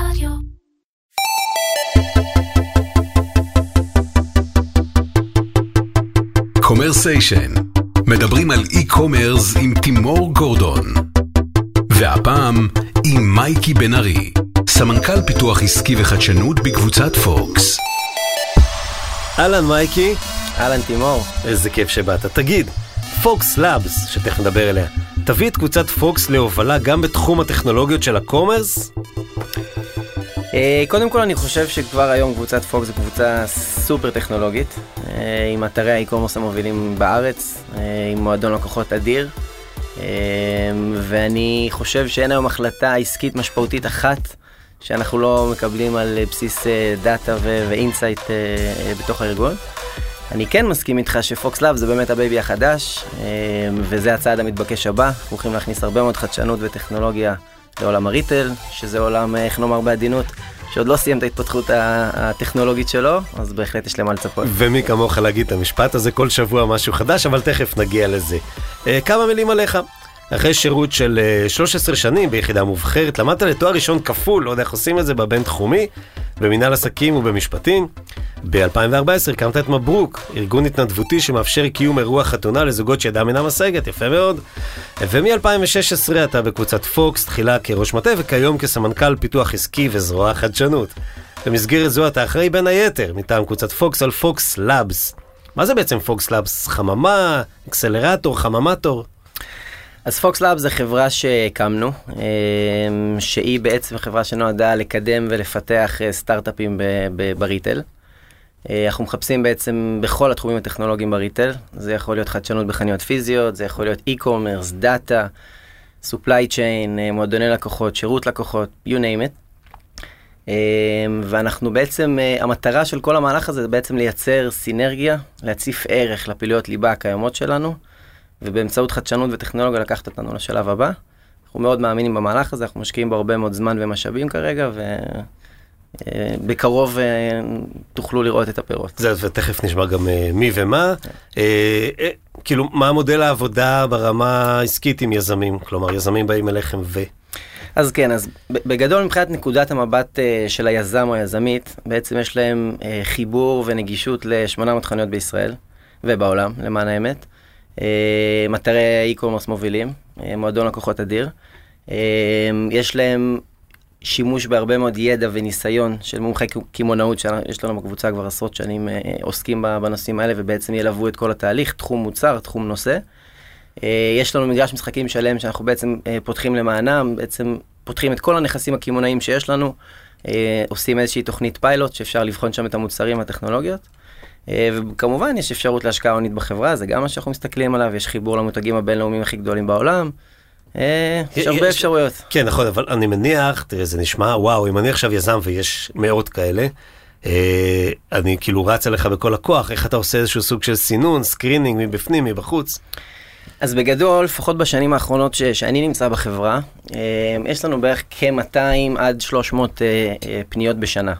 רדיו. קומרסיישן, מדברים על e-commerce עם תימור גורדון. והפעם עם מייקי בן ארי, סמנכ"ל פיתוח עסקי וחדשנות בקבוצת פוקס. אהלן מייקי, אהלן תימור. איזה כיף שבאת. תגיד, פוקס לאבס, שתכף נדבר אליה, תביא את קבוצת פוקס להובלה גם בתחום הטכנולוגיות של ה commerce? אה, קודם כל אני חושב שכבר היום קבוצת פוקס זו קבוצה סופר טכנולוגית, אה, עם אתרי ה e-commerce המובילים בארץ, אה, עם מועדון לקוחות אדיר, ואני חושב שאין היום החלטה עסקית משמעותית אחת שאנחנו לא מקבלים על בסיס דאטה ו insight בתוך הארגון. אני כן מסכים איתך שפוקס לאב זה באמת ה baby החדש, וזה הצעד המתבקש הבא. אנחנו הולכים להכניס הרבה מאוד חדשנות וטכנולוגיה לעולם ה retail, שזה עולם, איך נאמר בעדינות, שעוד לא סיים את ההתפתחות הטכנולוגית שלו, אז בהחלט יש למה לצפות. ומי כמוך להגיד את המשפט הזה כל שבוע משהו חדש, אבל תכף נגיע לזה. אה, כמה מילים עליך. אחרי שירות של 13 שנים ביחידה מובחרת, למדת לתואר ראשון כפול, לא יודע איך עושים את זה, בבין-תחומי, במנהל עסקים ובמשפטים. ב-2014 הקמת את מברוק, ארגון התנדבותי שמאפשר קיום אירוע חתונה לזוגות שידם אינה משגת, יפה מאוד. ומ-2016 אתה בקבוצת פוקס, תחילה כראש מטה וכיום כסמנכ"ל פיתוח עסקי וזרוע חדשנות. במסגרת זו אתה אחראי בין היתר, מטעם קבוצת פוקס על פוקס לאבס. מה זה בעצם פוקס לאבס? חממה? אקסלרטור? חממטור? אז פוקס לאב זה חברה שהקמנו, אמ, שהיא בעצם חברה שנועדה לקדם ולפתח אה, סטארט-אפים בריטל. אה, אנחנו מחפשים בעצם בכל התחומים הטכנולוגיים בריטל, זה יכול להיות חדשנות בחנויות פיזיות, זה יכול להיות e-commerce, דאטה, supply chain, אה, מועדוני לקוחות, שירות לקוחות, you name it. אמ, ואנחנו בעצם, המטרה של כל המהלך הזה זה בעצם לייצר סינרגיה, להציף ערך לפעילויות ליבה הקיימות שלנו. ובאמצעות חדשנות וטכנולוגיה לקחת אותנו לשלב הבא. אנחנו מאוד מאמינים במהלך הזה, אנחנו משקיעים בו הרבה מאוד זמן ומשאבים כרגע, ובקרוב אה, אה, תוכלו לראות את הפירות. זה, ותכף נשמע גם אה, מי ומה. כאילו, מה מודל העבודה ברמה העסקית עם יזמים? כלומר, יזמים באים אליכם ו... אז כן, אז בגדול מבחינת נקודת המבט של היזם או היזמית, בעצם יש להם חיבור ונגישות ל-800 חנויות בישראל ובעולם, למען האמת. אה, אתרי e-commerce מובילים, אה, מועדון לקוחות אדיר. אה, יש להם שימוש בהרבה מאוד ידע וניסיון של מומחי קמעונאות, שיש לנו בקבוצה כבר עשרות שנים עוסקים בנושאים האלה, ובעצם ילוו את כל התהליך, תחום מוצר, תחום נושא. יש לנו מגרש משחקים שלם שאנחנו בעצם פותחים למענם, בעצם פותחים את כל הנכסים הקמעונאיים שיש לנו, עושים איזושהי תוכנית פיילוט שאפשר לבחון שם את המוצרים, הטכנולוגיות. אה, וכמובן יש אפשרות להשקעה הונית בחברה, זה גם מה שאנחנו מסתכלים עליו, יש חיבור למותגים הבינלאומיים הכי גדולים בעולם. אה, יש הרבה אפשרויות. כן, נכון, אבל אני מניח, תראה, זה נשמע, וואו, אם אני עכשיו יזם ויש מאות כאלה, אה, אני כאילו רץ אליך בכל הכוח, איך אתה עושה איזשהו סוג של סינון, screening מבפנים, מבחוץ? אז בגדול, לפחות בשנים האחרונות ש, שאני נמצא בחברה, יש לנו בערך כ-200 עד 300 פניות בשנה.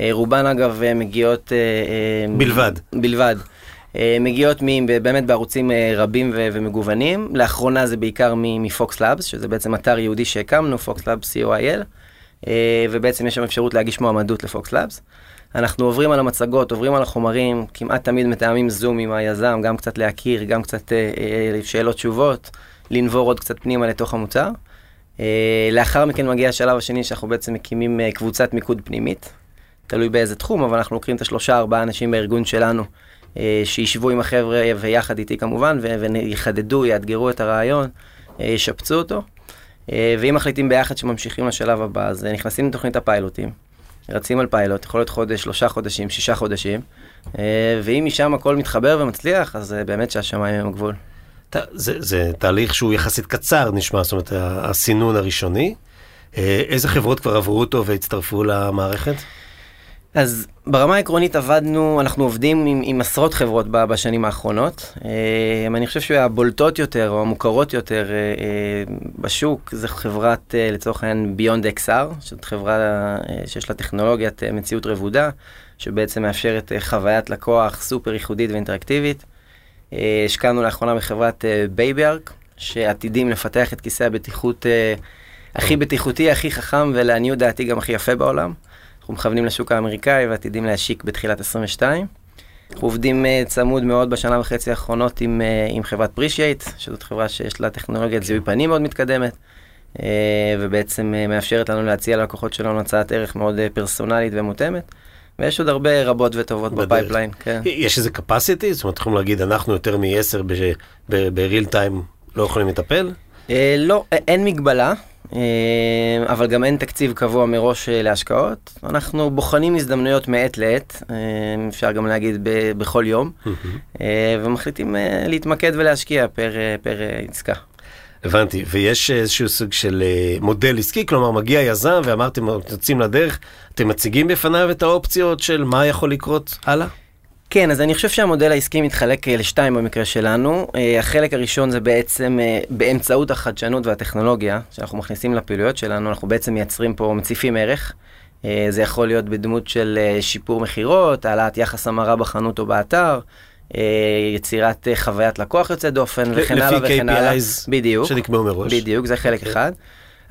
אה, רובן אגב אה, מגיעות... אה, בלבד. בלבד. מגיעות באמת בערוצים רבים ומגוונים. לאחרונה זה בעיקר מפוקס לאבס, שזה בעצם אתר יהודי שהקמנו, פוקס לאבס co.il, ובעצם יש שם אפשרות להגיש מועמדות לפוקס לאבס. אנחנו עוברים על המצגות, עוברים על החומרים, כמעט תמיד מתאמים זום עם היזם, גם קצת להכיר, גם קצת שאלות תשובות, לנבור עוד קצת פנימה לתוך המוצר. לאחר מכן מגיע השלב השני שאנחנו בעצם מקימים קבוצת מיקוד פנימית, תלוי באיזה תחום, אבל אנחנו לוקחים את השלושה ארבעה אנשים בארגון שלנו, אה, שישבו עם החבר'ה ויחד איתי כמובן, ויחדדו, יאתגרו את הרעיון, אה, ישפצו אותו. אה, ואם מחליטים ביחד שממשיכים לשלב הבא, אז נכנסים לתוכנית הפיילוטים, רצים על פיילוט, יכול להיות חודש, שלושה חודשים, שישה חודשים, ואם משם הכל מתחבר ומצליח, אז באמת שהשמיים הם הגבול. זה, זה תהליך שהוא יחסית קצר נשמע, זאת אומרת, הסינון הראשוני. איזה חברות כבר עברו אותו והצטרפו למערכת? אז ברמה העקרונית עבדנו, אנחנו עובדים עם, עם עשרות חברות בשנים האחרונות. אה, אני חושב שהבולטות יותר או המוכרות יותר אה, אה, בשוק זה חברת, לצורך העניין, Beyond XR, זאת חברה שיש לה טכנולוגיית מציאות רבודה, שבעצם מאפשרת חוויית לקוח סופר ייחודית ואינטראקטיבית. השקענו לאחרונה בחברת בייביארק, שעתידים לפתח את כיסא הבטיחות הכי בטיחותי, הכי חכם ולעניות דעתי גם הכי יפה בעולם. אנחנו מכוונים לשוק האמריקאי ועתידים להשיק בתחילת 22. אנחנו עובדים uh, צמוד מאוד בשנה וחצי האחרונות עם, uh, עם חברת פרישייט, שזאת חברה שיש לה טכנולוגיית זיהוי פנים מאוד מתקדמת, uh, ובעצם מאפשרת לנו להציע ללקוחות שלנו הצעת ערך מאוד פרסונלית ומותאמת. ויש עוד הרבה רבות וטובות ב pipeline, כן. יש איזה capacity? זאת אומרת, יכולים להגיד, אנחנו יותר מ-10 ב-real time לא יכולים לטפל? לא, אין מגבלה. אה, אבל גם אין תקציב קבוע מראש אה, להשקעות. אנחנו בוחנים הזדמנויות מעת לעת, אה, אפשר גם להגיד בכל יום, ומחליטים להתמקד ולהשקיע פר, פר עסקה. הבנתי, ויש איזשהו סוג של מודל עסקי, כלומר מגיע יזם ואמרתם, יוצאים לדרך, אתם מציגים בפניו את האופציות של מה יכול לקרות הלאה? כן, אז אני חושב שהמודל העסקי מתחלק אה, לשתיים במקרה שלנו. אה, החלק הראשון זה בעצם אה, באמצעות החדשנות והטכנולוגיה שאנחנו מכניסים לפעילויות שלנו, אנחנו בעצם מייצרים פה, מציפים ערך. זה יכול להיות בדמות של שיפור מכירות, העלאת יחס המרה בחנות או באתר, יצירת חוויית לקוח יוצא דופן וכן הלאה וכן הלאה. לפי KPIs שנקבעו מראש. בדיוק, זה חלק okay. אוקיי. אחד.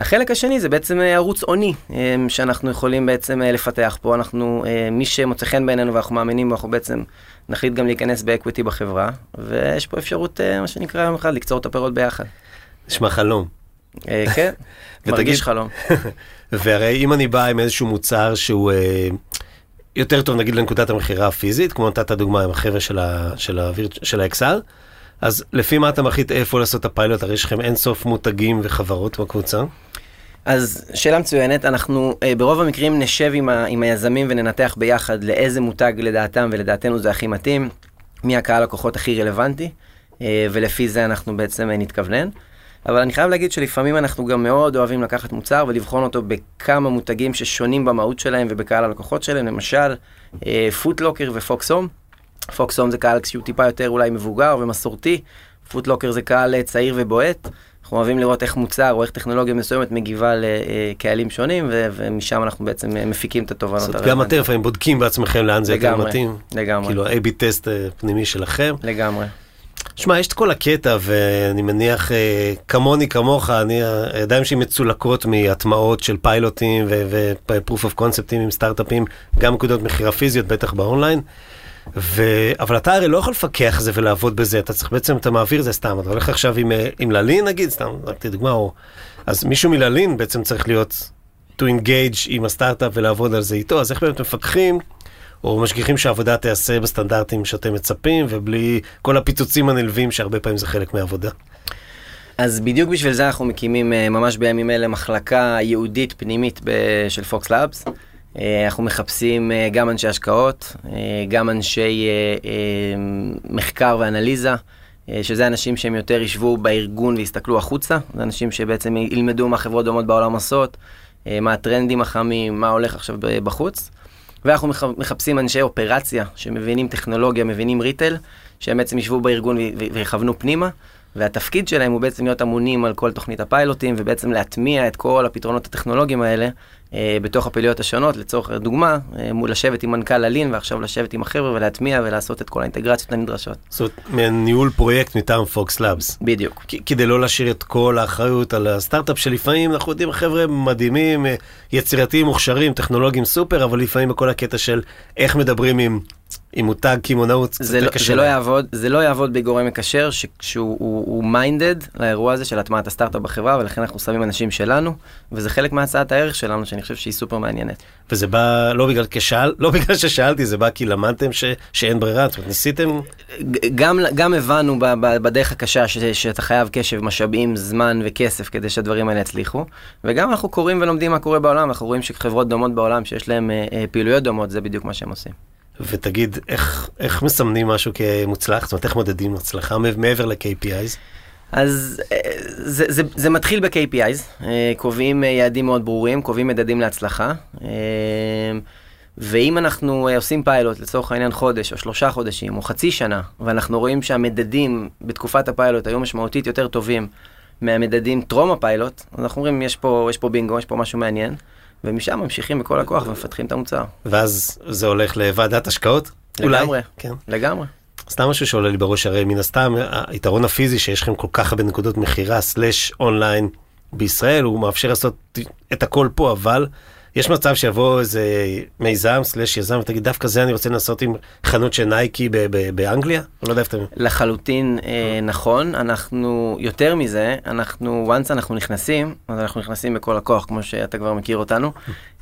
החלק השני זה בעצם אה, ערוץ עוני אה, שאנחנו יכולים בעצם אה, לפתח פה. אנחנו, מי שמוצא חן בעינינו ואנחנו מאמינים בו, אנחנו בעצם נחליט גם להיכנס באקוויטי בחברה, ויש פה אפשרות, מה שנקרא יום אחד, לקצור את הפירות ביחד. נשמע חלום. כן, מרגיש חלום. והרי אם אני בא עם איזשהו מוצר שהוא יותר טוב נגיד לנקודת המכירה הפיזית, כמו נתת דוגמה עם החבר'ה של ה-XR, אז לפי מה אתה מחליט איפה לעשות את הפיילוט? הרי יש לכם אינסוף מותגים וחברות בקבוצה. אז שאלה מצוינת, אנחנו uh, ברוב המקרים נשב עם, ה, עם היזמים וננתח ביחד לאיזה מותג לדעתם ולדעתנו זה הכי מתאים, מי הקהל לקוחות הכי רלוונטי, uh, ולפי זה אנחנו בעצם uh, נתכוונן. אבל אני חייב להגיד שלפעמים אנחנו גם מאוד אוהבים לקחת מוצר ולבחון אותו בכמה מותגים ששונים במהות שלהם ובקהל הלקוחות שלהם, למשל פוטלוקר ופוקסום. פוקסום זה קהל שהוא טיפה יותר אולי מבוגר ומסורתי, פוטלוקר זה קהל צעיר ובועט. אנחנו אוהבים לראות איך מוצר או איך טכנולוגיה מסוימת מגיבה לקהלים שונים, ו- ומשם אנחנו בעצם מפיקים את התובנות. זאת גם אתם לפעמים בודקים בעצמכם לאן זה יותר מתאים. לגמרי. כאילו A-B טסט אה, פנימי שלכם. לגמרי. שמע, יש את כל הקטע, ואני מניח, אה, כמוני, כמוך, אני, הידיים שלי מצולקות מהטמעות של פיילוטים ו-proof of conceptים עם סטארט-אפים, גם נקודות מכירה פיזיות, בטח באונליין. ו... אבל אתה הרי לא יכול לפקח על זה ולעבוד בזה, אתה צריך בעצם, אתה מעביר זה סתם, אתה הולך עכשיו עם, אה, עם ללין נגיד, סתם, רק דוגמה, או... אז מישהו מללין בעצם צריך להיות, to engage עם הסטארט-אפ ולעבוד על זה איתו, אז איך באמת מפקחים, או משגיחים שהעבודה תיעשה בסטנדרטים שאתם מצפים, ובלי כל הפיצוצים הנלווים שהרבה פעמים זה חלק מהעבודה. אז בדיוק בשביל זה אנחנו מקימים אה, ממש בימים אלה מחלקה ייעודית פנימית של פוקס לאבס. אה, אנחנו מחפשים אה, גם אנשי השקעות, אה, גם אנשי מחקר ואנליזה, שזה אנשים שהם יותר ישבו בארגון ויסתכלו החוצה, זה אנשים שבעצם ילמדו מה חברות דומות בעולם עושות, מה הטרנדים החמים, מה הולך עכשיו בחוץ. ואנחנו מחפשים אנשי אופרציה שמבינים טכנולוגיה, מבינים ריטל, שהם בעצם ישבו בארגון ויכוונו פנימה. והתפקיד שלהם הוא בעצם להיות אמונים על כל תוכנית הפיילוטים ובעצם להטמיע את כל הפתרונות הטכנולוגיים האלה בתוך הפעילויות השונות, לצורך דוגמה, אה, מול לשבת עם מנכ"ל אלין ועכשיו לשבת עם החבר'ה ולהטמיע ולעשות את כל האינטגרציות הנדרשות. זאת אומרת, ניהול פרויקט מטעם פוקס לאבס. בדיוק. כדי לא להשאיר את כל האחריות על הסטארט-אפ שלפעמים אנחנו יודעים, חבר'ה מדהימים, אה, יצירתיים, מוכשרים, טכנולוגיים סופר, אבל לפעמים בכל הקטע של איך מדברים עם עם מותג קמעונאות יותר לא-. זה לא יעבוד, זה לא יעבוד בגורם מקשר שהוא minded לאירוע הזה של הטמעת הסטארט-אפ בחברה, ולכן אנחנו שמים אנשים שלנו, וזה חלק מהצעת הערך שלנו, שאני חושב שהיא סופר מעניינת. וזה בא לא בגלל, כשאל, לא בגלל ששאלתי, זה בא כי למדתם ש, שאין ברירה, זאת אומרת, ניסיתם... גם, גם הבנו ב, ב, בדרך הקשה ש, שאתה חייב קשב, משאבים, זמן וכסף כדי שהדברים האלה יצליחו, וגם אנחנו קוראים ולומדים מה קורה בעולם, אנחנו רואים שחברות דומות בעולם שיש להן אה, אה, פעילויות דומות, זה בדיוק מה שהם עושים. ותגיד, איך, איך מסמנים משהו כמוצלח? זאת אומרת, איך מודדים הצלחה מעבר ל-KPIs? אז אה, זה, זה, זה מתחיל ב-KPIs, אה, קובעים אה, יעדים מאוד ברורים, קובעים מדדים להצלחה. ואם אנחנו עושים פיילוט לצורך העניין חודש או שלושה חודשים או חצי שנה, ואנחנו רואים שהמדדים בתקופת הפיילוט היו משמעותית יותר טובים מהמדדים טרום הפיילוט, אז אנחנו אומרים יש פה, יש פה בינגו, יש פה משהו מעניין. ומשם ממשיכים בכל הכוח ומפתחים את המוצר. ואז זה הולך לוועדת השקעות? לגמרי, אולי? כן. לגמרי. סתם משהו שעולה לי בראש, הרי מן הסתם, היתרון הפיזי שיש לכם כל כך הרבה נקודות מכירה, סלאש אונליין, בישראל, הוא מאפשר לעשות את הכל פה, אבל יש מצב שיבוא איזה מיזם סלש יזם ותגיד, דווקא זה אני רוצה לנסות עם חנות של נייקי ב- ב- באנגליה? לא יודע איפה אתם... לחלוטין אה, נכון, אנחנו, יותר מזה, אנחנו, once אנחנו נכנסים, אז אנחנו נכנסים בכל הכוח, כמו שאתה כבר מכיר אותנו,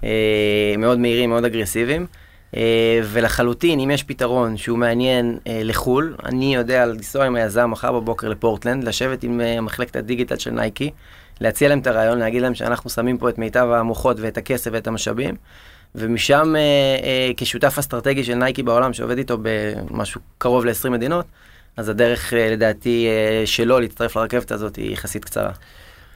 אה, מאוד מהירים, מאוד אגרסיביים, אה, ולחלוטין, אם יש פתרון שהוא מעניין אה, לחו"ל, אני יודע לנסוע עם היזם מחר בבוקר לפורטלנד, לשבת עם אה, מחלקת הדיגיטל של נייקי, להציע להם את הרעיון, להגיד להם שאנחנו שמים פה את מיטב המוחות ואת הכסף ואת המשאבים, ומשם אה, אה, כשותף אסטרטגי של נייקי בעולם, שעובד איתו במשהו קרוב ל-20 מדינות, אז הדרך אה, לדעתי אה, שלו להצטרף לרכבת הזאת היא יחסית קצרה.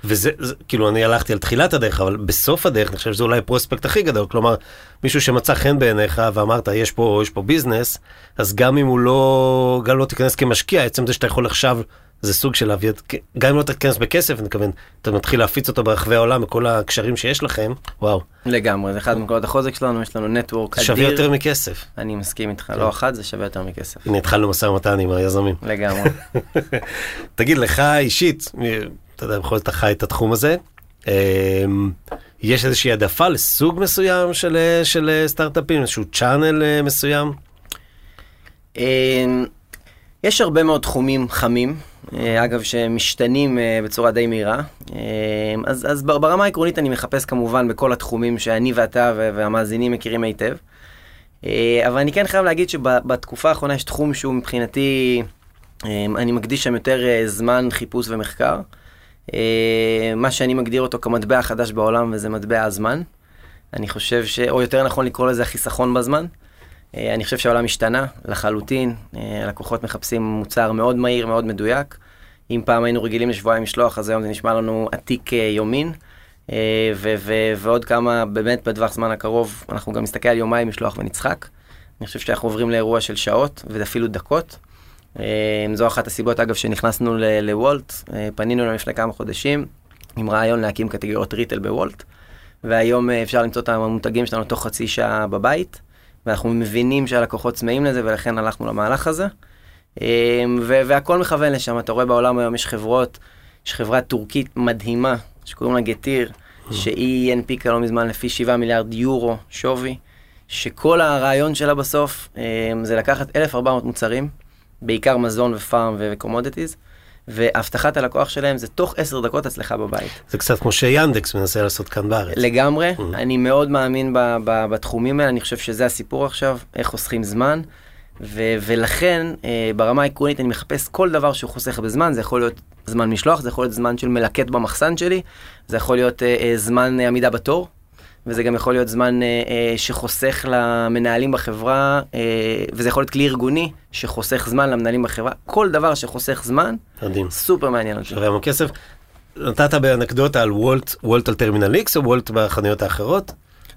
וזה, זה, כאילו, אני הלכתי על תחילת הדרך, אבל בסוף הדרך, אני חושב שזה אולי הפרוספקט הכי גדול. כלומר, מישהו שמצא חן בעיניך ואמרת, יש פה, יש פה ביזנס, אז גם אם הוא לא, גם לא תיכנס כמשקיע, עצם זה שאתה יכול עכשיו, זה סוג של להביא, גם אם לא תיכנס בכסף, אני מתכוון, אתה מתחיל להפיץ אותו ברחבי העולם, בכל הקשרים שיש לכם, וואו, לגמרי, זה אחד מנקודות החוזק שלנו, יש לנו נטוורק זה שווה יותר מכסף. אני מסכים איתך, לא אחת, זה שווה יותר מכסף. הנה, התחלנו משא ומתן עם היזמים. לגמרי. תגיד, לך אישית, אתה יודע, בכל זאת אתה חי את התחום הזה, אמ, יש איזושהי העדפה לסוג מסוים של, אה, של אה, סטארט-אפים, איזשהו צ'אנל אה, מסוים? אמ, יש הרבה מאוד תחומים חמים, אגב, שמשתנים בצורה די מהירה. אמ, אז, אז בר- ברמה העקרונית אני מחפש כמובן בכל התחומים שאני ואתה והמאזינים מכירים היטב. אבל אני כן חייב להגיד שבתקופה האחרונה יש תחום שהוא מבחינתי, אני מקדיש שם יותר זמן חיפוש ומחקר. אה, מה שאני מגדיר אותו כמטבע החדש בעולם וזה מטבע הזמן. אני חושב ש... או יותר נכון לקרוא לזה החיסכון בזמן. אה, אני חושב שהעולם השתנה לחלוטין, אה, הלקוחות מחפשים מוצר מאוד מהיר, מאוד מדויק. אם פעם היינו רגילים לשבועיים משלוח, אז היום זה נשמע לנו עתיק יומין. ו- ו- ועוד כמה, באמת בטווח זמן הקרוב, אנחנו גם נסתכל על יומיים משלוח ונצחק. אני חושב שאנחנו עוברים לאירוע של שעות ואפילו דקות. אה, זו אחת הסיבות, אגב, שנכנסנו לוולט, אה, פנינו אליהם לפני כמה חודשים עם רעיון להקים קטגוריות ריטל בוולט, והיום אה, אפשר למצוא את המותגים שלנו תוך חצי שעה בבית, ואנחנו מבינים שהלקוחות צמאים לזה, ולכן הלכנו למהלך הזה. ו- והכל מכוון לשם, אתה רואה בעולם היום יש חברות, יש חברה טורקית מדהימה, שקוראים לה גטיר, שהיא הנפיקה לא מזמן לפי 7 מיליארד יורו שווי, שכל הרעיון שלה בסוף אה, זה לקחת 1,400 מוצרים, בעיקר מזון ופארם ו commodities, והבטחת הלקוח שלהם זה תוך 10 דקות אצלך בבית. זה קצת כמו שיאנדקס מנסה לעשות כאן בארץ. לגמרי, אני מאוד מאמין ב- ב- בתחומים האלה, אני חושב שזה הסיפור עכשיו, איך חוסכים זמן, ו- ולכן אה, ברמה העקרונית אני מחפש כל דבר שהוא חוסך בזמן, זה יכול להיות זמן משלוח, זה יכול להיות זמן של מלקט במחסן שלי, זה יכול להיות אה, אה, זמן אה, עמידה בתור, וזה גם יכול להיות זמן אה, אה, שחוסך למנהלים בחברה, אה, וזה יכול להיות כלי ארגוני שחוסך זמן למנהלים בחברה, כל דבר שחוסך זמן, מדהים. סופר מעניין אותי. שווה המון כסף. נתת באנקדוטה על וולט, וולט על טרמינל איקס או וולט בחנויות האחרות?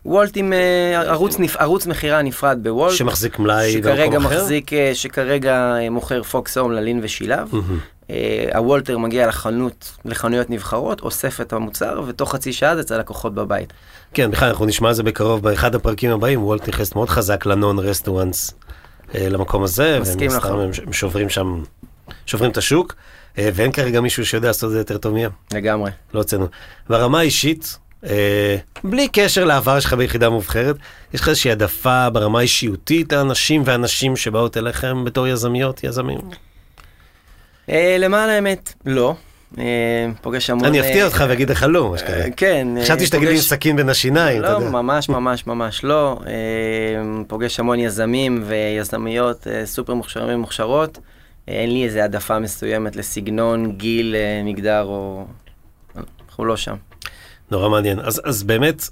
וולט עם אה, ערוץ, נפ... ערוץ מכירה נפרד בוולט. שמחזיק מלאי במקום אחר? מחזיק, אה, שכרגע אה, מוכר פוקס הום ללין ושילב. מהמם. אה, הוולטר מגיע לחנות, לחנויות נבחרות, אוסף את המוצר, ותוך חצי שעה זה אצל לקוחות בבית. כן, בכלל אנחנו נשמע על זה בקרוב באחד הפרקים הבאים, וולט נכנסת מאוד חזק ל non restaurants למקום הזה, מסכים לחלוטין. הם שוברים שם, שוברים את השוק, אה, ואין כרגע מישהו שיודע לעשות את זה יותר טוב מהם, לגמרי. לא הוצאנו. ברמה האישית, אה, בלי קשר לעבר שלך ביחידה מובחרת, יש לך איזושהי העדפה ברמה האישיותית לאנשים ואנשים שבאות אליכם בתור יזמיות, יזמים? אה, למען האמת, לא. אה, פוגש המון... אני אה, אפתיע אותך ואגיד לך לא, מה אה, שקרה. כן. אה, חשבתי שתגיד לי עם סכין בין השיניים, אתה לא, יודע. ממש ממש ממש לא. אה, פוגש המון יזמים ויזמיות אה, סופר מוכשרים ומוכשרות. אה, אין לי איזה העדפה מסוימת לסגנון, גיל, אה, מגדר או... אנחנו לא שם. נורא מעניין. אז, אז באמת,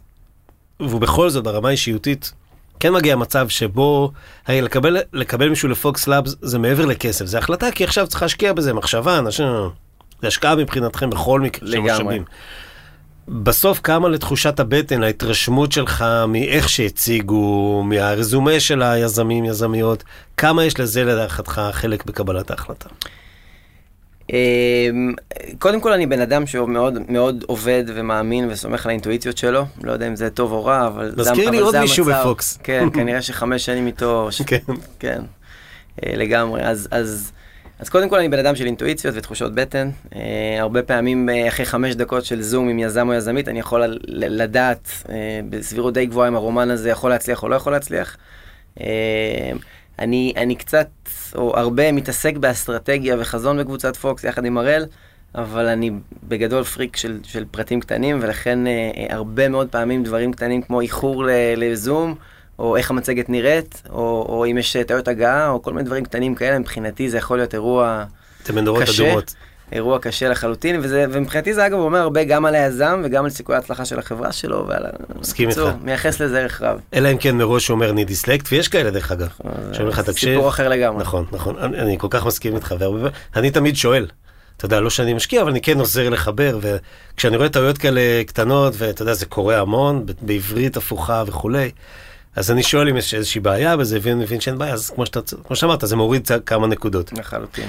ובכל זאת, ברמה האישיותית, כן מגיע מצב שבו, הרי לקבל, לקבל מישהו לפוקס לאבס זה מעבר לכסף, זה החלטה, כי עכשיו צריך להשקיע בזה מחשבה, אנשים, זה השקעה מבחינתכם בכל מקרה לגמרי. משאבים. בסוף כמה לתחושת הבטן, להתרשמות שלך מאיך שהציגו, מהרזומה של היזמים, יזמיות, כמה יש לזה לדעתך חלק בקבלת ההחלטה? אמ, קודם כל אני בן אדם שמאוד מאוד עובד ומאמין וסומך על האינטואיציות שלו, לא יודע אם זה טוב או רע, אבל זה, מזכיר לי עוד מישהו המצב. בפוקס. כן, כנראה שחמש שנים איתו. כן. כן, אה, לגמרי. אז, אז אז קודם כל אני בן אדם של אינטואיציות ותחושות בטן. Uh, הרבה פעמים uh, אחרי חמש דקות של זום עם יזם או יזמית, אני יכול לדעת בסבירות די גבוהה אם הרומן הזה יכול להצליח או לא יכול להצליח. אני, אני קצת, או הרבה, מתעסק באסטרטגיה וחזון בקבוצת פוקס יחד עם הראל, אבל אני בגדול פריק של, של פרטים קטנים, ולכן אה, אה, הרבה מאוד פעמים דברים קטנים כמו איחור לזום, או איך המצגת נראית, או, או אם יש טעויות הגעה, או כל מיני דברים קטנים כאלה, מבחינתי זה יכול להיות אירוע קשה. אדומות. אירוע קשה לחלוטין, וזה, ומבחינתי זה אגב אומר הרבה גם על היזם וגם על סיכוי ההצלחה של החברה שלו ועל... מסכים איתך. מייחס לזה ערך רב. אלא אם כן מראש אומר אני דיסלקט, ויש כאלה דרך אגב. אה, שאומר לך תקשיב. סיפור אחר לגמרי. נכון, נכון, אני, אני כל כך מסכים איתך, והרבה, אני תמיד שואל. אתה יודע, לא שאני משקיע, אבל אני כן עוזר לחבר, וכשאני רואה טעויות כאלה קטנות, ואתה יודע, זה קורה המון, בעברית הפוכה וכולי, אז אני שואל אם יש איזושהי בעיה בזה, ואני מבין שאין בעיה, אז כמו, שאתה, כמו שאמרת, זה מוריד כמה נקודות. לחלוטין.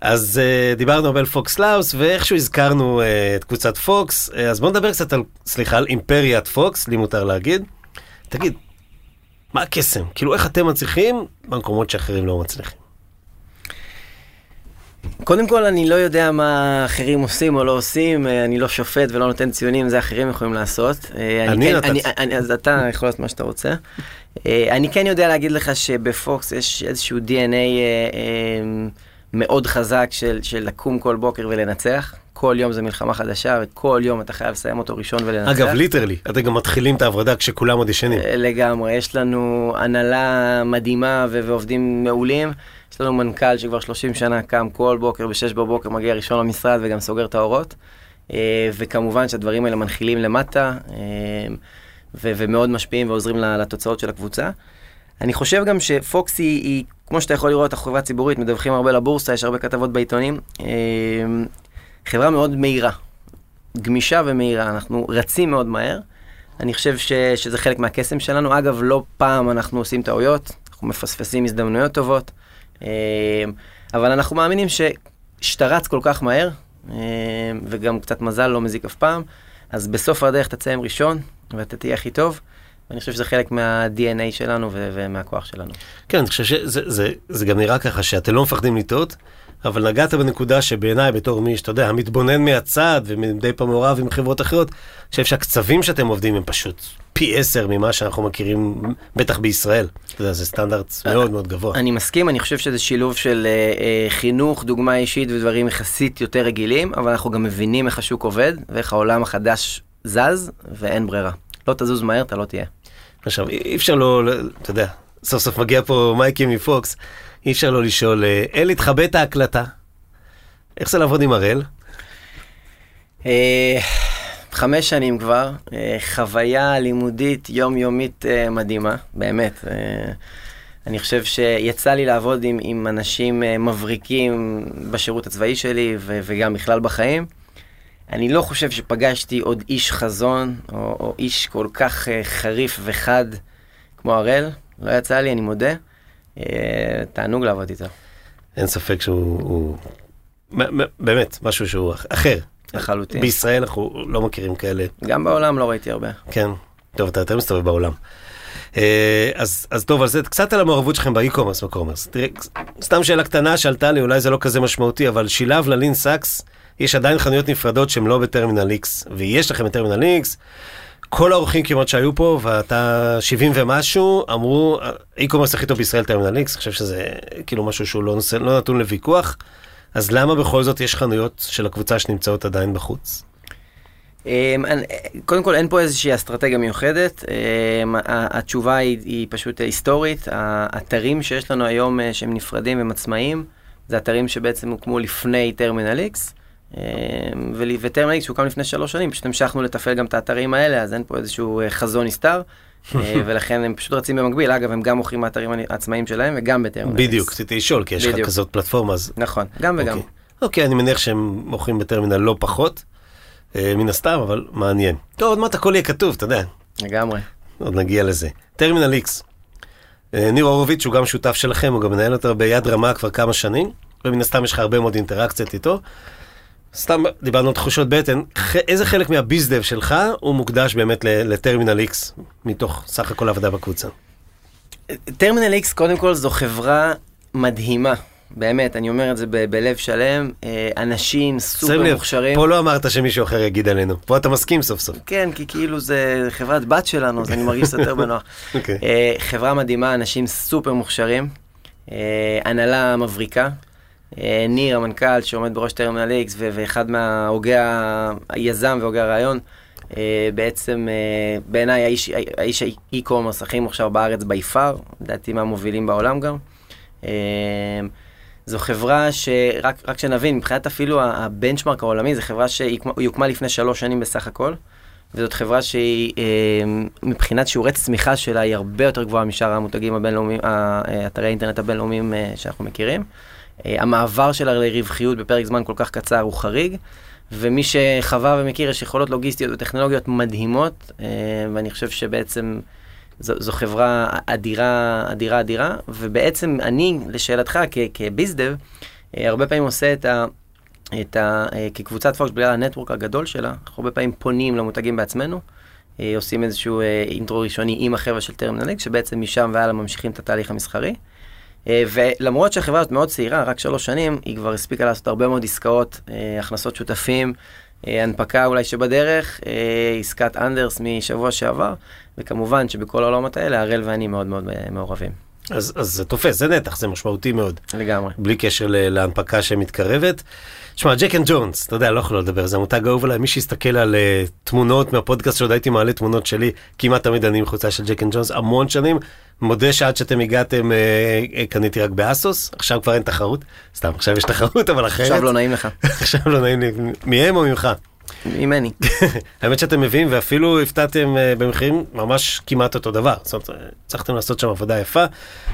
אז uh, דיברנו הרבה על פוקס לאוס, ואיכשהו הזכרנו uh, את קבוצת פוקס, uh, אז בואו נדבר קצת על, סליחה, על אימפריית פוקס, לי מותר להגיד. תגיד, מה הקסם? כאילו, איך אתם מצליחים במקומות שאחרים לא מצליחים? קודם כל, אני לא יודע מה אחרים עושים או לא עושים, אני לא שופט ולא נותן ציונים, זה אחרים יכולים לעשות. אני כן, נתתי. אז אתה יכול לעשות מה שאתה רוצה. אני כן יודע להגיד לך שבפוקס יש איזשהו DNA... מאוד חזק של, של לקום כל בוקר ולנצח. כל יום זה מלחמה חדשה, וכל יום אתה חייב לסיים אותו ראשון ולנצח. אגב, ליטרלי, אתם גם מתחילים את העבודה כשכולם עוד ישנים. אה, לגמרי, יש לנו הנהלה מדהימה ועובדים מעולים. יש לנו מנכ"ל שכבר 30 שנה קם כל בוקר ב-6 בבוקר, מגיע ראשון למשרד וגם סוגר את האורות. אה, וכמובן שהדברים האלה מנחילים למטה, אה, ומאוד משפיעים ועוזרים לתוצאות של הקבוצה. אני חושב גם שפוקסי היא כמו שאתה יכול לראות, החברה הציבורית, מדווחים הרבה לבורסה, יש הרבה כתבות בעיתונים. אמ, חברה מאוד מהירה, גמישה ומהירה, אנחנו רצים מאוד מהר. אני חושב ש, שזה חלק מהקסם שלנו. אגב, לא פעם אנחנו עושים טעויות, אנחנו מפספסים הזדמנויות טובות, אמ, אבל אנחנו מאמינים שכשאתה רץ כל כך מהר, אמ, וגם קצת מזל לא מזיק אף פעם, אז בסוף הדרך תצא ראשון, ואתה תהיה הכי טוב. ואני חושב שזה חלק מה-DNA שלנו ו- ומהכוח שלנו. כן, אני חושב שזה זה, זה גם נראה ככה שאתם לא מפחדים לטעות, אבל נגעת בנקודה שבעיניי בתור מי שאתה יודע, המתבונן מהצד ומדי פעם מעורב עם חברות אחרות, אני חושב שהקצבים שאתם עובדים הם פשוט פי עשר ממה שאנחנו מכירים, בטח בישראל. אתה יודע, זה סטנדרט מאוד מאוד גבוה. אני מסכים, אני חושב שזה שילוב של uh, uh, חינוך, דוגמה אישית ודברים יחסית יותר רגילים, אבל אנחנו גם מבינים איך השוק עובד ואיך העולם החדש זז, ואין ברירה. לא תזוז מהר, אתה לא תהיה. עכשיו, אי אפשר לא, אתה יודע, סוף סוף מגיע פה מייקי מפוקס, אי אפשר לא לשאול, אה, אל, התחבא את ההקלטה. איך זה לעבוד עם הראל? אה, חמש שנים כבר, אה, חוויה לימודית יומיומית מדהימה, באמת. אני חושב שיצא לי לעבוד עם, עם אנשים מבריקים בשירות הצבאי שלי ו, וגם בכלל בחיים. אני לא חושב שפגשתי עוד איש חזון, או, או איש כל כך uh, חריף וחד כמו הראל. לא יצא לי, אני מודה. Uh, תענוג לעבוד איתו. אין ספק שהוא הוא... באמת משהו שהוא אחר. לחלוטין. בישראל אנחנו לא מכירים כאלה. גם בעולם לא ראיתי הרבה. כן. טוב, אתה יותר מסתובב בעולם. Uh, אז, אז טוב, אז קצת על המעורבות שלכם ב e-commerce ב commerce. תראה, סתם שאלה קטנה שעלתה לי, אולי זה לא כזה משמעותי, אבל שילב ללין סאקס יש עדיין חנויות נפרדות שהן לא בטרמינל X, ויש לכם בטרמינל X. כל האורחים כמעט שהיו פה, ואתה 70 ומשהו, אמרו, e-commerce הכי טוב בישראל טרמינל X, אני חושב שזה כאילו משהו שהוא לא, נושא, לא נתון לוויכוח. אז למה בכל זאת יש חנויות של הקבוצה שנמצאות עדיין בחוץ? אמ, קודם כל אין פה איזושהי אסטרטגיה מיוחדת, אמ, התשובה היא, היא פשוט היסטורית, האתרים שיש לנו היום אה, שהם נפרדים הם עצמאיים, זה אתרים שבעצם הוקמו לפני טרמינל X, אמ, וטרמינל שהוקם לפני שלוש שנים, פשוט המשכנו לתפעל גם את האתרים האלה, אז אין פה איזשהו אה, חזון נסתר, אה, ולכן הם פשוט רצים במקביל. אגב, הם גם מוכרים מהאתרים העצמאיים שלהם וגם בטרמינל. בדיוק, רציתי לשאול, כי יש לך כזאת פלטפורמה, אז... נכון, גם וגם. אוקיי. אוקיי, אני מניח שהם מוכרים בטרמינל לא פחות, אה, מן הסתם, אבל מעניין. טוב, עוד מעט הכל יהיה כתוב, אתה יודע. לגמרי. עוד נגיע לזה. טרמינל איקס. ניר הורוביץ' הוא גם שותף שלכם, הוא גם מנהל אותו ביד רמה כבר כמה שנים, ומן הסתם יש לך הרבה מאוד אינטראקציות איתו. סתם דיברנו על תחושות בטן, איזה חלק מהביזדב שלך הוא מוקדש באמת לטרמינל X מתוך סך הכל העבודה בקבוצה? טרמינל X קודם כל זו חברה מדהימה, באמת, אני אומר את זה ב- בלב שלם, אה, אנשים שים סופר מוכשרים. פה לא אמרת שמישהו אחר יגיד עלינו, פה אתה מסכים סוף סוף. כן, כי כאילו זה חברת בת שלנו, אז אני מרגיש יותר בנוח. אוקיי. אה, חברה מדהימה, אנשים סופר מוכשרים, אה, הנהלה מבריקה. אה, ניר, המנכ"ל שעומד בראש טרמינל איקס, ואחד מההוגי, ה- היזם והוגי הרעיון, אה, בעצם אה, בעיניי האיש, האי-קומרס הכי מוכשר בארץ בי פאר, לדעתי מהמובילים בעולם גם. זו חברה שרק רק שנבין, מבחינת אפילו הבנצ'מרק העולמי, זו חברה שהיא הוקמה- לפני שלוש שנים בסך הכל. וזאת חברה שהיא, מבחינת שיעורי צמיחה שלה, היא הרבה יותר גבוהה משאר המותגים הבינלאומיים, אתרי האינטרנט הבינלאומיים שאנחנו מכירים. אה, המעבר שלה לרווחיות בפרק זמן כל כך קצר הוא חריג, ומי שחווה ומכיר, יש יכולות לוגיסטיות וטכנולוגיות מדהימות, אה, ואני חושב שבעצם זו, זו חברה אדירה, אדירה, אדירה, ובעצם אני, לשאלתך, כ- כביזדב, אה, הרבה פעמים עושה את ה... את ה... כקבוצת פוקס, בגלל הנטוורק הגדול שלה, אנחנו הרבה פעמים פונים למותגים בעצמנו, עושים איזשהו intro ראשוני עם החבר'ה של טרמינל שבעצם משם והלאה ממשיכים את התהליך המסחרי. אה, ולמרות שהחברה הזאת מאוד צעירה, רק שלוש שנים, היא כבר הספיקה לעשות הרבה מאוד עסקאות, אה, הכנסות שותפים, אה, הנפקה אולי שבדרך, עסקת אנדרס משבוע שעבר, וכמובן שבכל העולמות האלה, הראל ואני מאוד מאוד מעורבים. אז אז זה תופס, זה נתח, זה משמעותי מאוד. לגמרי. בלי קשר להנפקה שמתקרבת. שמע, ג'ק אנד ג'ונס, אתה יודע, לא יכול לדבר, זה המותג האהוב עליי, מי שיסתכל על uh, תמונות מהפודקאסט שעוד הייתי מעלה תמונות שלי, כמעט תמיד אני עם חולצה של ג'ק אנד ג'ונס, המון שנים, מודה שעד שאתם הגעתם uh, uh, קניתי רק באסוס, עכשיו כבר אין תחרות, סתם, עכשיו יש תחרות, אבל אחרת, עכשיו לא נעים לך. עכשיו לא נעים לי, מהם או ממך? ממני. האמת שאתם מביאים ואפילו הפתעתם אה, במחירים ממש כמעט אותו דבר. זאת אומרת, הצלחתם לעשות שם עבודה יפה,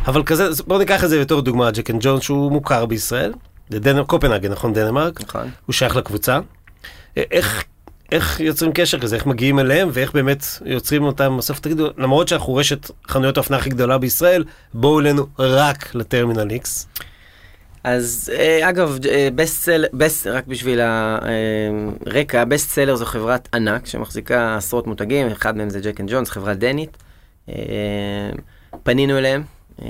אבל כזה, בואו ניקח את זה בתור דוגמה, ג'ק אנד ג'ונס שהוא מוכר בישראל, זה דנמרק, קופנהגן, נכון? דנמרק? נכון. הוא שייך לקבוצה. איך, איך יוצרים קשר כזה? איך מגיעים אליהם ואיך באמת יוצרים אותם? בסוף תגידו, למרות שאנחנו רשת חנויות האופנה הכי גדולה בישראל, בואו אלינו רק לטרמינל איקס. אז אה, אגב, בסט סלר, בסט, רק בשביל הרקע, בסט סלר זו חברת ענק שמחזיקה עשרות מותגים, אחד מהם זה ג'ק אנד ג'ונס, חברה דנית. אה, פנינו אליהם, אה,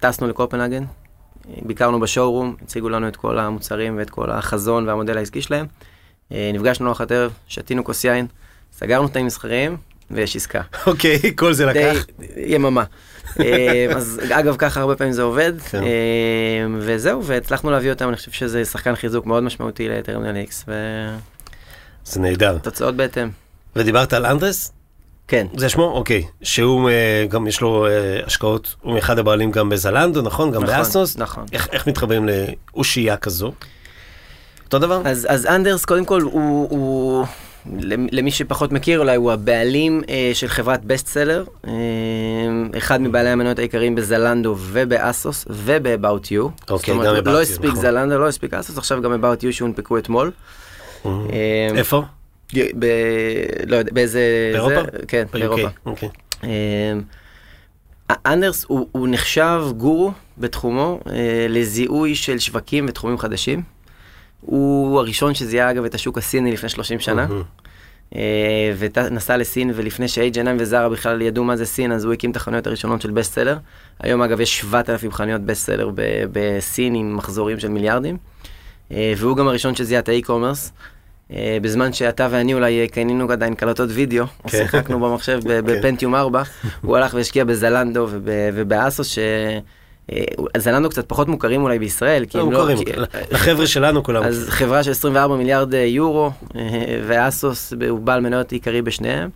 טסנו לקופנהגן, ביקרנו בשואורום, הציגו לנו את כל המוצרים ואת כל החזון והמודל העסקי שלהם. אה, נפגשנו אחת ערב, שתינו כוס יין, סגרנו תנאים מסחריים ויש עסקה. אוקיי, כל זה לקח. יממה. אה, אז אגב, ככה הרבה פעמים זה עובד, כן. אה, וזהו, והצלחנו להביא אותם, אני חושב שזה שחקן חיזוק מאוד משמעותי לטרמינל איקס, זה נהדר. ותוצאות בהתאם. ודיברת על אנדרס? כן, זה שמו? אוקיי. שהוא אה, גם יש לו אה, השקעות, הוא מאחד הבעלים גם בזלנדו, נכון? גם נכון, באסוס. נכון. איך, איך מתחברים לאושייה כזו? אותו דבר? אז, אז אנדרס, קודם כל, הוא, הוא, למ- למי שפחות מכיר, אולי הוא הבעלים אה, של חברת בסט סלר, אה, אחד מבעלי המניות העיקריים בזלנדו ובאסוס וב-About You. אוקיי, זאת גם אומרת, About לא You, הספיק נכון. זלנדו, לא הספיק אסוס, עכשיו גם About You שהונפקו אתמול. אה, איפה? ב... לא יודע, באיזה... באירופה? זה... כן, ב-UK, באירופה. אוקיי. אה, אנדרס הוא, הוא נחשב גורו בתחומו אה, לזיהוי של שווקים ותחומים חדשים. הוא הראשון שזיהה אגב את השוק הסיני לפני 30 שנה. מהמם. אה, ונסע לסין, ולפני ש-H&M וזרה בכלל ידעו מה זה סין, אז הוא הקים את החנויות הראשונות של בסט סלר. היום אגב יש 7,000 חנויות בסט סלר ב- בסין עם מחזורים של מיליארדים. אה, והוא גם הראשון שזיהה את האי-קומרס. אה, בזמן שאתה ואני אולי אה, קנינו עדיין קלטות וידאו, או כן. שיחקנו במחשב ב- בפנטיום 4, הוא הלך והשקיע בזלנדו וב- ובאסוס, ש... אה, זלנדו קצת פחות מוכרים אולי בישראל, כי לא הם לא... מוכרים, לחבר'ה שלנו כולם. אז חברה של 24 מיליארד אה, יורו, אה, ואסוס הוא בעל מניות עיקרי בשניהם.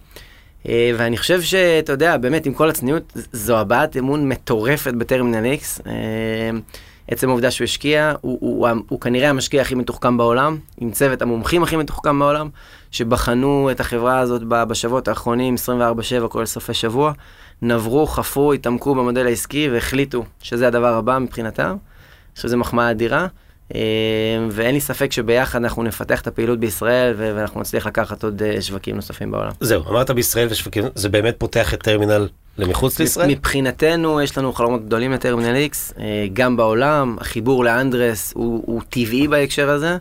אה, ואני חושב שאתה יודע, באמת, עם כל הצניעות, זו הבעת אמון מטורפת בטרמינל איקס. עצם העובדה שהוא השקיע, הוא, הוא, הוא, הוא כנראה המשקיע הכי מתוחכם בעולם, עם צוות המומחים הכי מתוחכם בעולם, שבחנו את החברה הזאת בשבועות האחרונים, 24/7, כולל סופי שבוע, נברו, חפרו, התעמקו במודל העסקי והחליטו שזה הדבר הבא מבחינתם. שזו מחמאה אדירה. אה, ואין לי ספק שביחד אנחנו נפתח את הפעילות בישראל ואנחנו נצליח לקחת עוד אה, שווקים נוספים בעולם. זהו, אמרת בישראל ושווקים, זה באמת פותח את טרמינל למחוץ לישראל? מבחינתנו יש לנו חלומות גדולים לטרמינל X, אה, גם בעולם, החיבור לאנדרס הוא, הוא טבעי בהקשר הזה,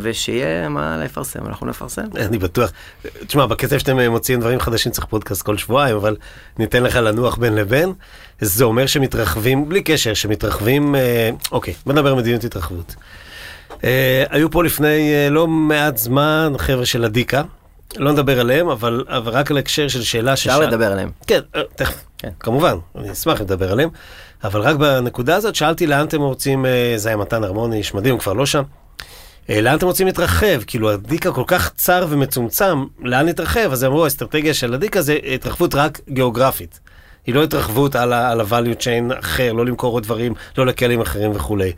ושיהיה מה לפרסם, אנחנו נפרסם. אני בטוח. תשמע, בקצב שאתם אה, מוציאים דברים חדשים צריך פודקאסט כל שבועיים, אבל ניתן לך לנוח בין לבין. זה אומר שמתרחבים, בלי קשר, שמתרחבים, אה, אוקיי, בוא נדבר על מדיניות התרחבות. אה, היו פה לפני אה, לא מעט זמן חבר'ה של הדיקה, לא נדבר עליהם, אבל, אבל רק על הקשר של שאלה אפשר לדבר עליהם. כן, אה, תכף, כן. כמובן, אני אשמח לדבר עליהם, אבל רק בנקודה הזאת שאלתי לאן אתם רוצים, אה, זה היה מתן הרמוני, איש מדהים, הוא כבר לא שם. אה, לאן אתם רוצים להתרחב? כאילו הדיקה כל כך צר ומצומצם, לאן להתרחב? אז אמרו, האסטרטגיה של הדיקה זה התרחבות רק גיאוגרפית. היא לא התרחבות על ה-value chain אחר, לא למכור עוד דברים, לא לכלים אחרים וכולי.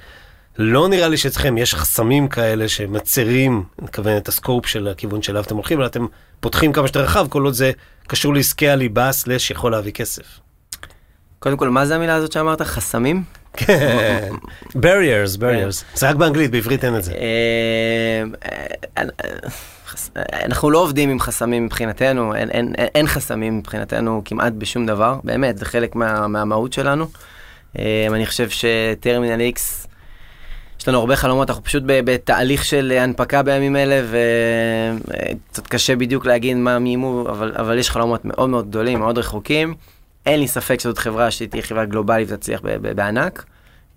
לא נראה לי שאצלכם יש חסמים כאלה שמצרים, אני מתכוון את הסקופ של הכיוון שאליו אתם הולכים, אלא אתם פותחים כמה שיותר רחב, כל עוד זה קשור לעסקי הליבה סלאש יכול להביא כסף. קודם כל, מה זה המילה הזאת שאמרת? חסמים? כן, barriers, barriers. זה רק באנגלית, בעברית אין את זה. אה, אה, אנחנו לא עובדים עם חסמים מבחינתנו, אין, אין, אין, אין חסמים מבחינתנו כמעט בשום דבר, באמת, זה חלק מה, מהמהות שלנו. אה, אני חושב שטרמינל X, יש לנו הרבה חלומות, אנחנו פשוט בתהליך של הנפקה בימים אלה, וקצת קשה בדיוק להגיד מה מי אבל, אבל יש חלומות מאוד מאוד גדולים, מאוד רחוקים. אין לי ספק שזאת חברה שתהיה חברה גלובלית ותצליח בענק.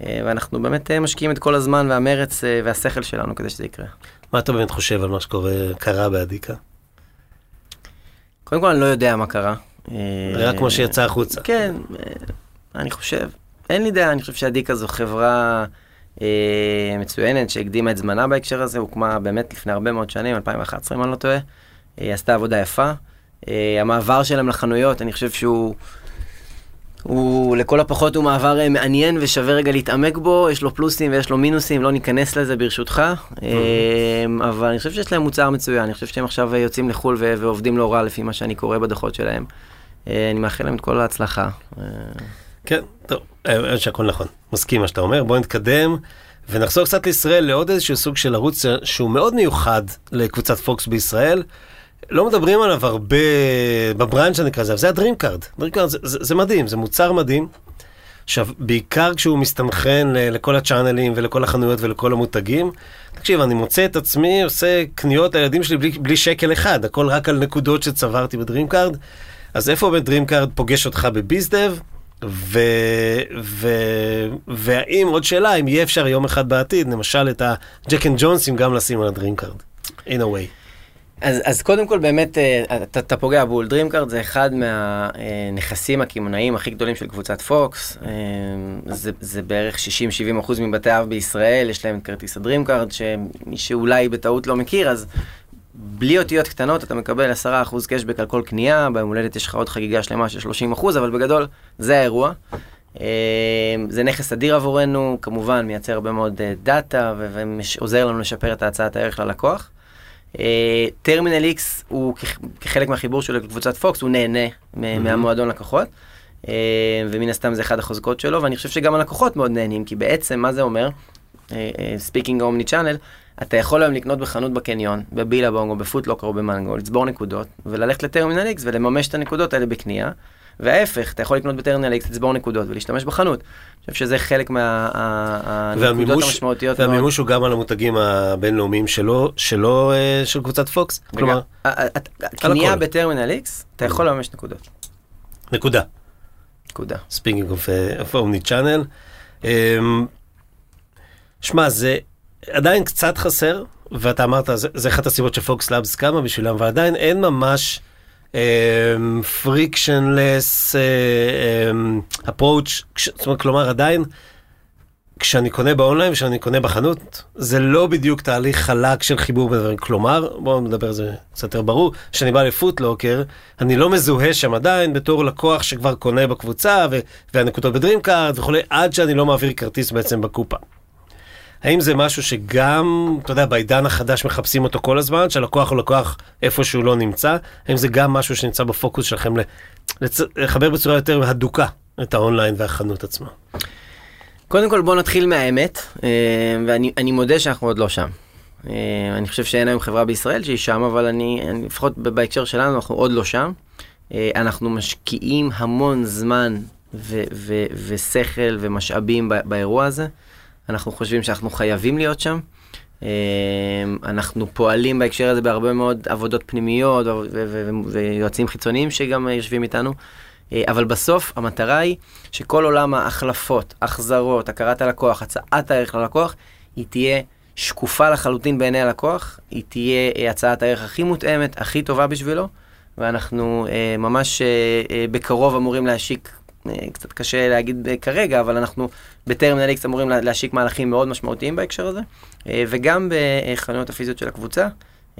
אה, ואנחנו באמת אה, משקיעים את כל הזמן והמרץ אה, והשכל שלנו כדי שזה יקרה. מה אתה באמת חושב על מה שקורה, קרה באדיקה? קודם כל, אני לא יודע מה קרה. רק מה שיצא החוצה. כן, אני חושב. אין לי דעה, אני חושב שהדיקה זו חברה אה, מצוינת שהקדימה את זמנה בהקשר הזה, הוקמה באמת לפני הרבה מאוד שנים, 2011 אם אני לא טועה. היא עשתה עבודה יפה. אה, המעבר שלהם לחנויות, אני חושב שהוא... הוא לכל הפחות הוא מעבר אה, מעניין ושווה רגע להתעמק בו, יש לו פלוסים ויש לו מינוסים, לא ניכנס לזה ברשותך, אה, אבל אני חושב שיש להם מוצר מצוין, אני חושב שהם עכשיו יוצאים לחו"ל ועובדים לא רע לפי מה שאני קורא בדוחות שלהם. אה, אני מאחל להם את כל ההצלחה. כן, טוב, שהכל נכון. מסכים מה שאתה אומר, בוא נתקדם ונחזור קצת לישראל לעוד איזשהו סוג של ערוץ שהוא מאוד מיוחד לקבוצת פוקס בישראל. לא מדברים עליו הרבה ב branch נקרא לזה, אבל זה הדרים קארד. דרים קארד זה, זה, זה מדהים, זה מוצר מדהים. עכשיו, בעיקר כשהוא מסתנכרן לכל הצ'אנלים ולכל החנויות ולכל המותגים, תקשיב, אני מוצא את עצמי עושה קניות לילדים שלי בלי, בלי שקל אחד, הכל רק על נקודות שצברתי בדרים קארד. אז איפה באמת דרים קארד פוגש אותך ב bizdev? ו... ו... והאם, עוד שאלה, אם יהיה אפשר יום אחד בעתיד, למשל את הג'ק אנד ג'ונסים גם לשים על הדרים קארד. in a way. אז, אז קודם כל באמת, אה, אתה, אתה פוגע בול. דרימקארד זה אחד מהנכסים הקמעונאיים הכי גדולים של קבוצת פוקס. אה, זה, זה בערך 60-70 אחוז מבתי אב בישראל, יש להם את כרטיס הדרימקארד, שמי שאולי בטעות לא מכיר, אז בלי אותיות קטנות אתה מקבל 10 אחוז cashback על כל קנייה, ביום הולדת יש לך עוד חגיגה שלמה של 30 אחוז, אבל בגדול זה האירוע. אה, זה נכס אדיר עבורנו, כמובן מייצר הרבה מאוד אה, דאטה ועוזר לנו לשפר את הצעת הערך ללקוח. טרמינל איקס הוא כח- כחלק מהחיבור שלו לקבוצת פוקס, הוא נהנה מהמועדון לקוחות. אה, ומן הסתם זה אחד החוזקות שלו, ואני חושב שגם הלקוחות מאוד נהנים, כי בעצם מה זה אומר? speaking omnichannel, אתה יכול היום לקנות בחנות בקניון, בבילבונג או בפוטלוקר או במנגו, לצבור נקודות, וללכת לטרמינל איקס ולממש את הנקודות האלה בקנייה. וההפך, אתה יכול לקנות בטרמינל איקס, לצבור נקודות ולהשתמש בחנות. אני חושב שזה חלק מהנקודות והמימוש, המשמעותיות. והמימוש הוא גם על המותגים הבינלאומיים שלו, שלו אה, של קבוצת פוקס. כלומר, ה- ה- קנייה. בטרמינל איקס, אתה יכול לממש נקודות. נקודה. נקודה. speaking of omnichannel. שמע, זה עדיין קצת חסר, ואתה אמרת, זה, זה אחת הסיבות שפוקס לאבס קמה בשבילם, אבל עדיין אין ממש frictionless approach, זאת אומרת, כלומר, עדיין, כשאני קונה באונליין וכשאני קונה בחנות, זה לא בדיוק תהליך חלק של חיבור בדברים. כלומר, בואו נדבר על זה קצת יותר ברור, כשאני בא לפוטלוקר, אני לא מזוהה שם עדיין בתור לקוח שכבר קונה בקבוצה, והנקודות בדרים קארד וכולי, עד שאני לא מעביר כרטיס בעצם בקופה. האם זה משהו שגם, אתה יודע, בעידן החדש מחפשים אותו כל הזמן, שהלקוח הוא לקוח איפה שהוא לא נמצא? האם זה גם משהו שנמצא בפוקוס שלכם לצ- לחבר בצורה יותר הדוקה את האונליין והחנות עצמה? קודם כל בוא נתחיל מהאמת, אה, ואני אני מודה שאנחנו עוד לא שם. אה, אני חושב שאין היום חברה בישראל שהיא שם, אבל אני, אני לפחות בהקשר שלנו, אנחנו עוד לא שם. אה, אנחנו משקיעים המון זמן ו- ו- ושכל ומשאבים באירוע הזה. אנחנו חושבים שאנחנו חייבים להיות שם. אנחנו פועלים בהקשר הזה בהרבה מאוד עבודות פנימיות ויועצים חיצוניים שגם יושבים איתנו. אבל בסוף המטרה היא שכל עולם ההחלפות, החזרות, הכרת הלקוח, הצעת הערך ללקוח, היא תהיה שקופה לחלוטין בעיני הלקוח, היא תהיה הצעת הערך הכי מותאמת, הכי טובה בשבילו, ואנחנו ממש בקרוב אמורים להשיק קצת קשה להגיד כרגע, אבל אנחנו בטרמינל איקס אמורים להשיק מהלכים מאוד משמעותיים בהקשר הזה, וגם בחנויות הפיזיות של הקבוצה.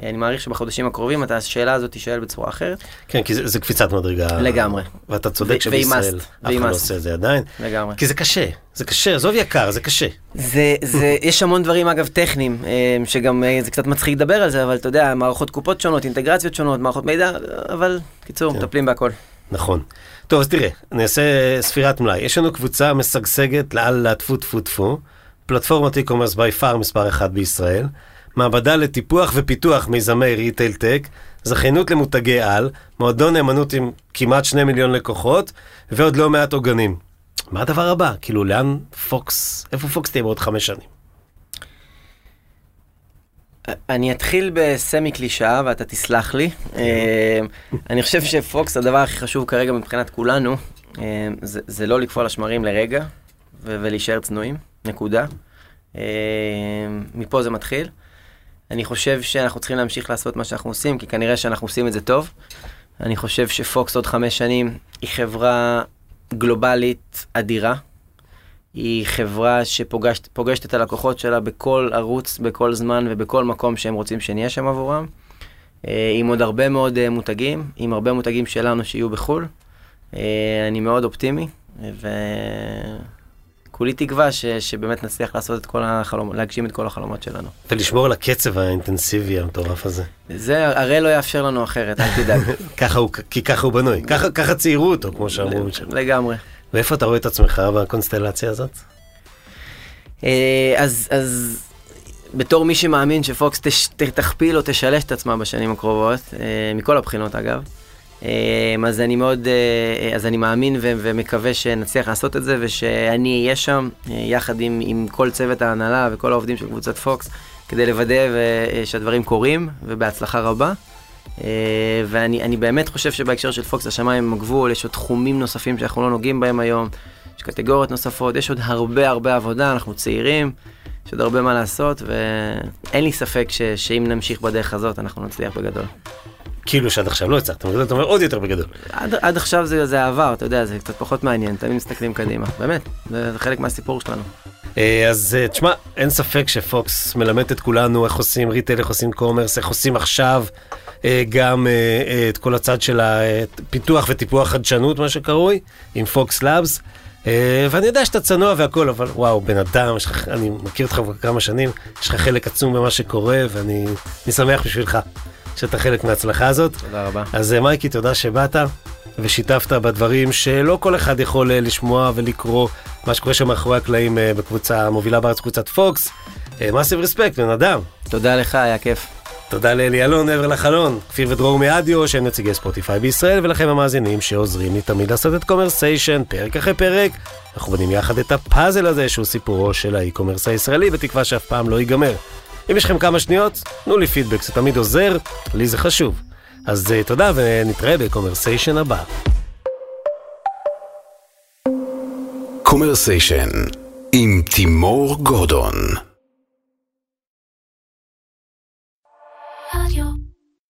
אני מעריך שבחודשים הקרובים את השאלה הזאת תישאל בצורה אחרת. כן, כי זה, זה קפיצת מדרגה. לגמרי. ואתה צודק שבישראל אף אחד לא עושה את זה עדיין. לגמרי. כי זה קשה, זה קשה, עזוב יקר, זה קשה. זה, זה, יש המון דברים אגב טכניים, שגם זה קצת מצחיק לדבר על זה, אבל אתה יודע, מערכות קופות שונות, אינטגרציות שונות, מערכות מידע, אבל קיצור, כן. מטפלים בהכל. נכון. טוב, אז תראה, אני אעשה ספירת מלאי. יש לנו קבוצה משגשגת לאללה טפו טפו טפו, פלטפורמת e-commerce by far מספר אחת בישראל, מעבדה לטיפוח ופיתוח מיזמי retail tech, זכיינות למותגי על, מועדון נאמנות עם כמעט שני מיליון לקוחות, ועוד לא מעט עוגנים. מה הדבר הבא? כאילו, לאן פוקס, איפה פוקס תהיה בעוד חמש שנים? אני אתחיל ב semi קלישאה ואתה תסלח לי. אני חושב שפוקס, הדבר הכי חשוב כרגע מבחינת כולנו, זה לא לקפוא על השמרים לרגע ולהישאר צנועים, נקודה. מפה זה מתחיל. אני חושב שאנחנו צריכים להמשיך לעשות מה שאנחנו עושים, כי כנראה שאנחנו עושים את זה טוב. אני חושב שפוקס עוד חמש שנים היא חברה גלובלית אדירה. היא חברה שפוגשת את הלקוחות שלה בכל ערוץ, בכל זמן ובכל מקום שהם רוצים שנהיה שם עבורם. אה, עם עוד הרבה מאוד אה, מותגים, עם הרבה מותגים שלנו שיהיו בחו"ל. אה, אני מאוד אופטימי, וכולי תקווה ש... שבאמת נצליח לעשות את כל החלומות, להגשים את כל החלומות שלנו. ולשמור על הקצב האינטנסיבי המטורף הזה. זה הרי לא יאפשר לנו אחרת, אל תדאג. ככה הוא, כי ככה הוא בנוי, ככה, ככה ציירו אותו, כמו שאמרו. לגמרי. ואיפה אתה רואה את עצמך בקונסטלציה הזאת? אה, אז, אז בתור מי שמאמין שפוקס תש, תכפיל או תשלש את עצמה בשנים הקרובות, אה, מכל הבחינות אגב, אה, אז אני מאוד, אז אני מאמין ו- ומקווה שנצליח לעשות את זה ושאני אהיה שם יחד עם, עם כל צוות ההנהלה וכל העובדים של קבוצת פוקס כדי לוודא שהדברים קורים ובהצלחה רבה. Uh, ואני באמת חושב שבהקשר של פוקס השמיים הם הגבול, יש עוד תחומים נוספים שאנחנו לא נוגעים בהם היום, יש קטגוריות נוספות, יש עוד הרבה הרבה עבודה, אנחנו צעירים, יש עוד הרבה מה לעשות, ואין לי ספק ש, שאם נמשיך בדרך הזאת אנחנו נצליח בגדול. כאילו שעד עכשיו לא הצלחתם, אתה אומר עוד יותר בגדול. עד, עד עכשיו זה, זה העבר, אתה יודע, זה קצת פחות מעניין, תמיד מסתכלים קדימה, באמת, זה חלק מהסיפור שלנו. אה, אז אה, תשמע, אין ספק שפוקס מלמד את כולנו איך עושים retail, איך עושים commerce, איך עושים עכשיו אה, גם את כל הצד של הפיתוח וטיפוח חדשנות, מה שקרוי, עם פוקס לאבס. ואני יודע שאתה צנוע והכל, אבל וואו, בן אדם, שח, אני מכיר אותך כבר כמה שנים, יש לך חלק עצום במה שקורה, ואני שמח בשבילך שאתה חלק מההצלחה הזאת. תודה רבה. אז מייקי, תודה שבאת. ושיתפת בדברים שלא כל אחד יכול לשמוע ולקרוא מה שקורה שם מאחורי הקלעים בקבוצה המובילה בארץ, קבוצת פוקס. massive respect, בן אדם. תודה לך, היה כיף. תודה לאלי אלון, עבר לחלון, כפיר ודרור מאדיו, שהם נציגי ספוטיפיי בישראל, ולכם המאזינים שעוזרים לי תמיד לעשות את קומרסיישן, פרק אחרי פרק. אנחנו בונים יחד את הפאזל הזה, שהוא סיפורו של ה e-commerce הישראלי, בתקווה שאף פעם לא ייגמר. אם יש לכם כמה שניות, תנו לי פידבק, זה תמיד עוזר, לי זה חשוב. אז תודה ונתראה בקומרסיישן הבא. קומרסיישן עם תימור גורדון adiós.